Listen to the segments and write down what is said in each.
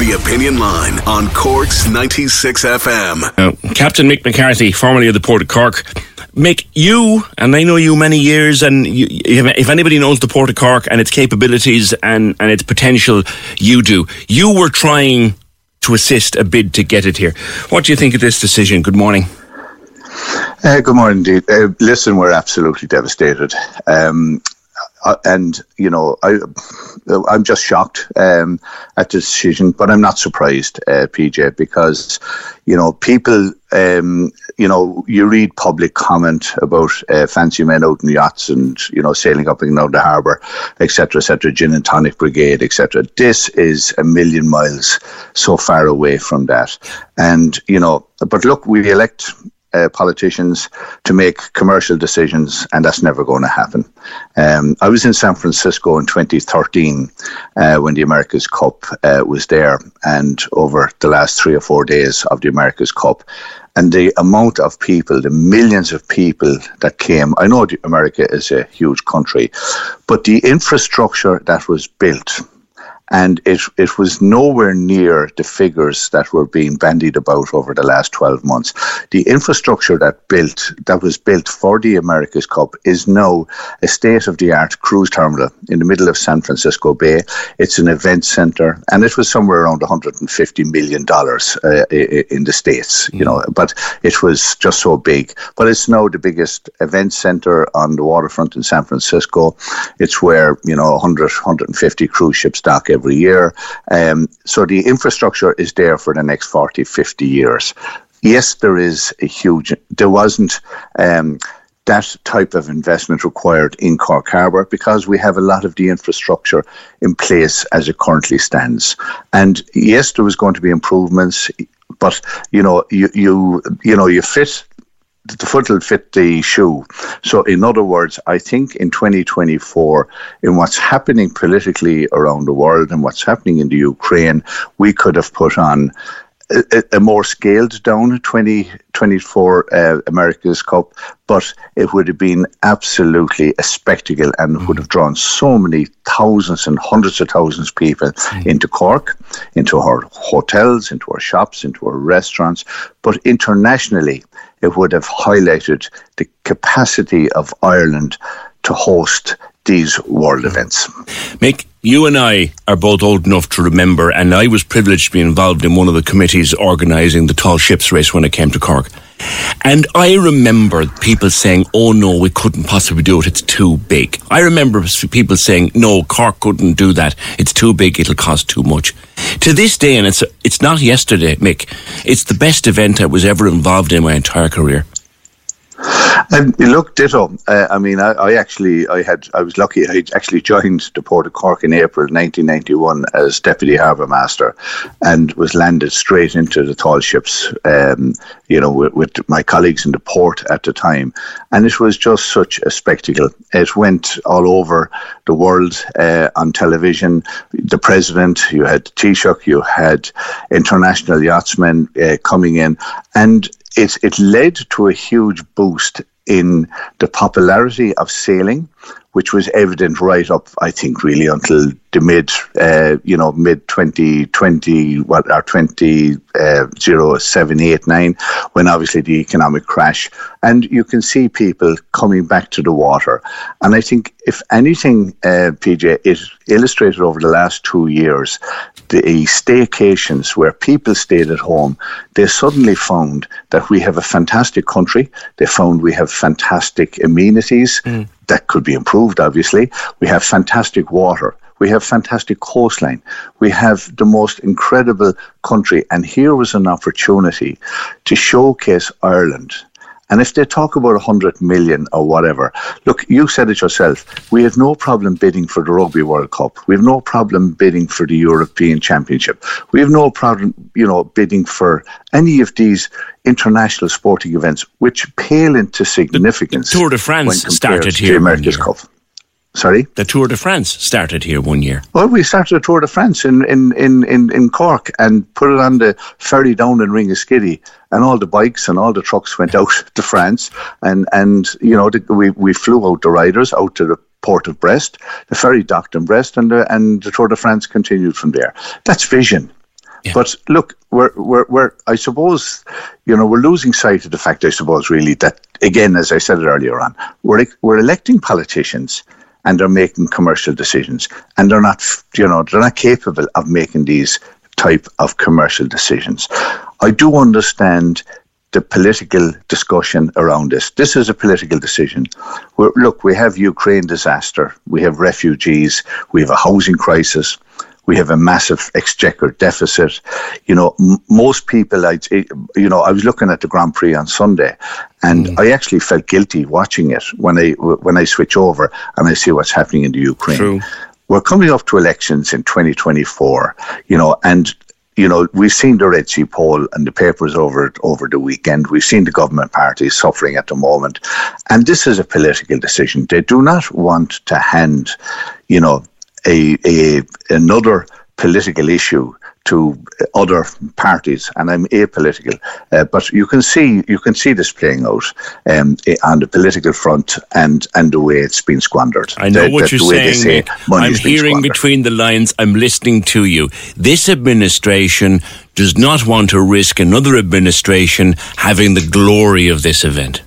The Opinion Line on Cork's 96 FM. Uh, Captain Mick McCarthy, formerly of the Port of Cork. Mick, you, and I know you many years, and you, if anybody knows the Port of Cork and its capabilities and, and its potential, you do. You were trying to assist a bid to get it here. What do you think of this decision? Good morning. Uh, good morning, indeed. Uh, listen, we're absolutely devastated. Um, uh, and you know, I I'm just shocked um, at the decision, but I'm not surprised, uh, PJ, because you know people. Um, you know, you read public comment about uh, fancy men out in yachts and you know sailing up and down the harbour, etc., etc. Gin and tonic brigade, etc. This is a million miles so far away from that, and you know, but look, we elect uh, politicians to make commercial decisions, and that's never going to happen. Um, I was in San Francisco in 2013 uh, when the America's Cup uh, was there, and over the last three or four days of the America's Cup, and the amount of people, the millions of people that came. I know America is a huge country, but the infrastructure that was built and it it was nowhere near the figures that were being bandied about over the last 12 months. The infrastructure that built that was built for the America's Cup is now a state of the art cruise terminal in the middle of San Francisco Bay. It's an event center, and it was somewhere around 150 million dollars uh, in the states, you know. But it was just so big. But it's now the biggest event center on the waterfront in San Francisco. It's where you know 100 150 cruise ships dock every year. Um, so the infrastructure is there for the next 40, 50 years. Yes, there is a huge, there wasn't. Um, that type of investment required in Cork Harbour because we have a lot of the infrastructure in place as it currently stands. And yes, there was going to be improvements, but you know, you you you know, you fit the foot will fit the shoe. So, in other words, I think in 2024, in what's happening politically around the world and what's happening in the Ukraine, we could have put on a, a more scaled down 2024 uh, America's Cup, but it would have been absolutely a spectacle and mm. would have drawn so many thousands and hundreds of thousands of people mm. into Cork, into our hotels, into our shops, into our restaurants, but internationally it would have highlighted the capacity of Ireland to host these world events. Mick, you and I are both old enough to remember, and I was privileged to be involved in one of the committees organising the tall ships race when it came to Cork. And I remember people saying, oh no, we couldn't possibly do it, it's too big. I remember people saying, no, Cork couldn't do that, it's too big, it'll cost too much. To this day, and it's, it's not yesterday, Mick, it's the best event I was ever involved in my entire career. Um, look, ditto. Uh, I mean, I, I, actually, I had, I was lucky. I actually joined the Port of Cork in April 1991 as deputy harbour master, and was landed straight into the tall ships. Um, you know, with, with, my colleagues in the port at the time, and it was just such a spectacle. It went all over the world uh, on television. The president, you had Taoiseach, you had international yachtsmen uh, coming in, and it, it led to a huge boost in the popularity of sailing which was evident right up, I think, really until the mid, uh, you know, mid 2020, what are 20, uh, 7, 8, 9, when obviously the economic crash. And you can see people coming back to the water. And I think, if anything, uh, PJ, it illustrated over the last two years the staycations where people stayed at home, they suddenly found that we have a fantastic country. They found we have fantastic amenities mm. that could be improved, obviously. We have fantastic water. We have fantastic coastline. We have the most incredible country. And here was an opportunity to showcase Ireland and if they talk about 100 million or whatever, look, you said it yourself. We have no problem bidding for the Rugby World Cup. We have no problem bidding for the European Championship. We have no problem, you know, bidding for any of these international sporting events, which pale into significance. The, Tour de France started here. The America's Cup. Sorry? The Tour de France started here one year. Well, we started a Tour de France in, in, in, in, in Cork and put it on the ferry down in Ringaskiddy and all the bikes and all the trucks went out to France and, and you know, the, we, we flew out the riders out to the port of Brest, the ferry docked in Brest and the, and the Tour de France continued from there. That's vision. Yeah. But look, we're, we're, we're, I suppose, you know, we're losing sight of the fact, I suppose, really, that, again, as I said it earlier on, we're, we're electing politicians – and they're making commercial decisions. And they're not you know they're not capable of making these type of commercial decisions. I do understand the political discussion around this. This is a political decision. We're, look, we have Ukraine disaster, we have refugees, we have a housing crisis, we have a massive exchequer deficit. You know, m- most people, I'd, you know, I was looking at the Grand Prix on Sunday, and mm. I actually felt guilty watching it when I when I switch over and I see what's happening in the Ukraine. True. We're coming up to elections in 2024, you know, and you know, we've seen the Red C poll and the papers over over the weekend. We've seen the government parties suffering at the moment, and this is a political decision. They do not want to hand, you know, a, a another political issue to other parties, and I'm apolitical. Uh, but you can see you can see this playing out um, on the political front and and the way it's been squandered. I know the, what the, you're the saying. Say I'm hearing between the lines. I'm listening to you. This administration does not want to risk another administration having the glory of this event.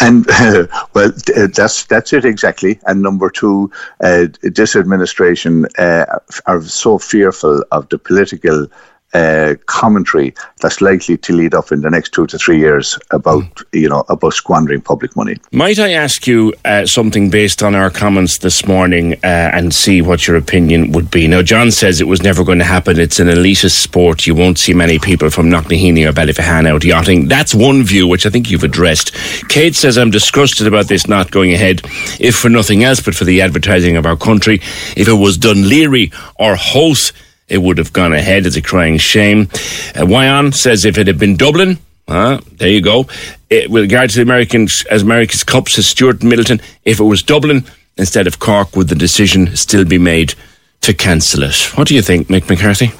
And uh, well, that's that's it exactly. And number two, uh, this administration uh, are so fearful of the political uh, commentary that's likely to lead up in the next two to three years about mm. you know about squandering public money. Might I ask you uh, something based on our comments this morning uh, and see what your opinion would be? Now, John says it was never going to happen. It's an elitist sport. You won't see many people from Knocknaheeny or Ballyphehane out yachting. That's one view which I think you've addressed. Kate says I'm disgusted about this not going ahead, if for nothing else but for the advertising of our country. If it was Laoghaire or Howth it would have gone ahead. It's a crying shame. Uh, Wyon says if it had been Dublin, uh, there you go. It, with regard to the Americans, as America's Cup, says Stuart Middleton, if it was Dublin instead of Cork, would the decision still be made to cancel it? What do you think, Mick McCarthy?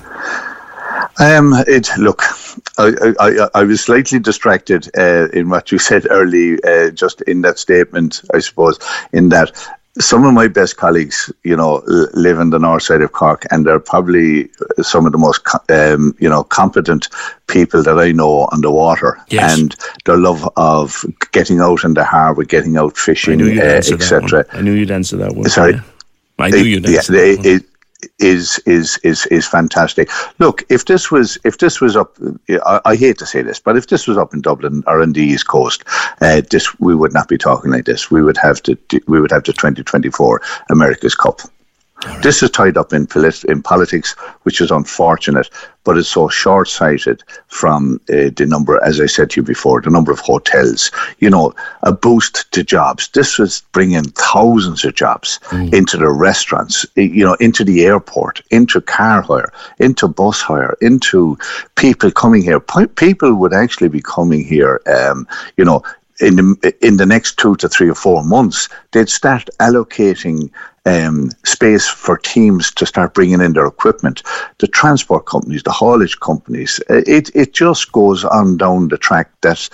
Um, it look, I, I, I was slightly distracted uh, in what you said early, uh, just in that statement, I suppose, in that some of my best colleagues, you know, live in the north side of Cork, and they're probably some of the most, um, you know, competent people that I know on the water. Yes. And their love of getting out in the harbour, getting out fishing, uh, etc. I knew you'd answer that one. Sorry. Yeah. I knew you'd answer yeah, that one is is is is fantastic. Look, if this was if this was up, I, I, hate to say this, but if this was up in Dublin or on the East Coast, uh, this we would not be talking like this. We would have to we would have the 2024 America's Cup. Right. This is tied up in, polit- in politics, which is unfortunate, but it's so short sighted from uh, the number, as I said to you before, the number of hotels. You know, a boost to jobs. This was bringing thousands of jobs mm. into the restaurants, you know, into the airport, into car hire, into bus hire, into people coming here. People would actually be coming here, um, you know, in the, in the next two to three or four months, they'd start allocating um, space for teams to start bringing in their equipment. The transport companies, the haulage companies, uh, it, it just goes on down the track that,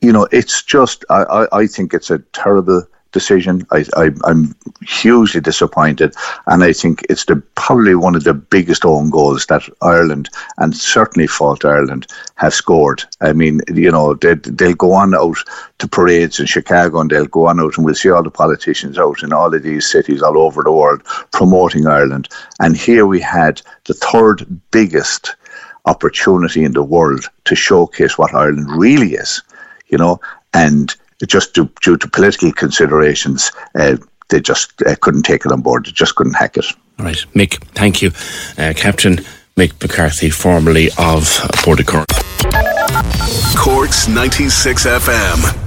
you know, it's just, I, I, I think it's a terrible decision. I, am hugely disappointed, and I think it's the probably one of the biggest own goals that Ireland and certainly Fáilte Ireland have scored. I mean, you know, they, they'll go on out to parades in Chicago, and they'll go on out, and we'll see all the politicians out in all of these cities all over the world promoting Ireland. And here we had the third biggest opportunity in the world to showcase what Ireland really is, you know, and just due, due to political considerations, uh, they just uh, couldn't take it on board. They just couldn't hack it. All right, Mick, thank you. Uh, Captain Mick McCarthy, formerly of Port Cork. Cork's 96 FM.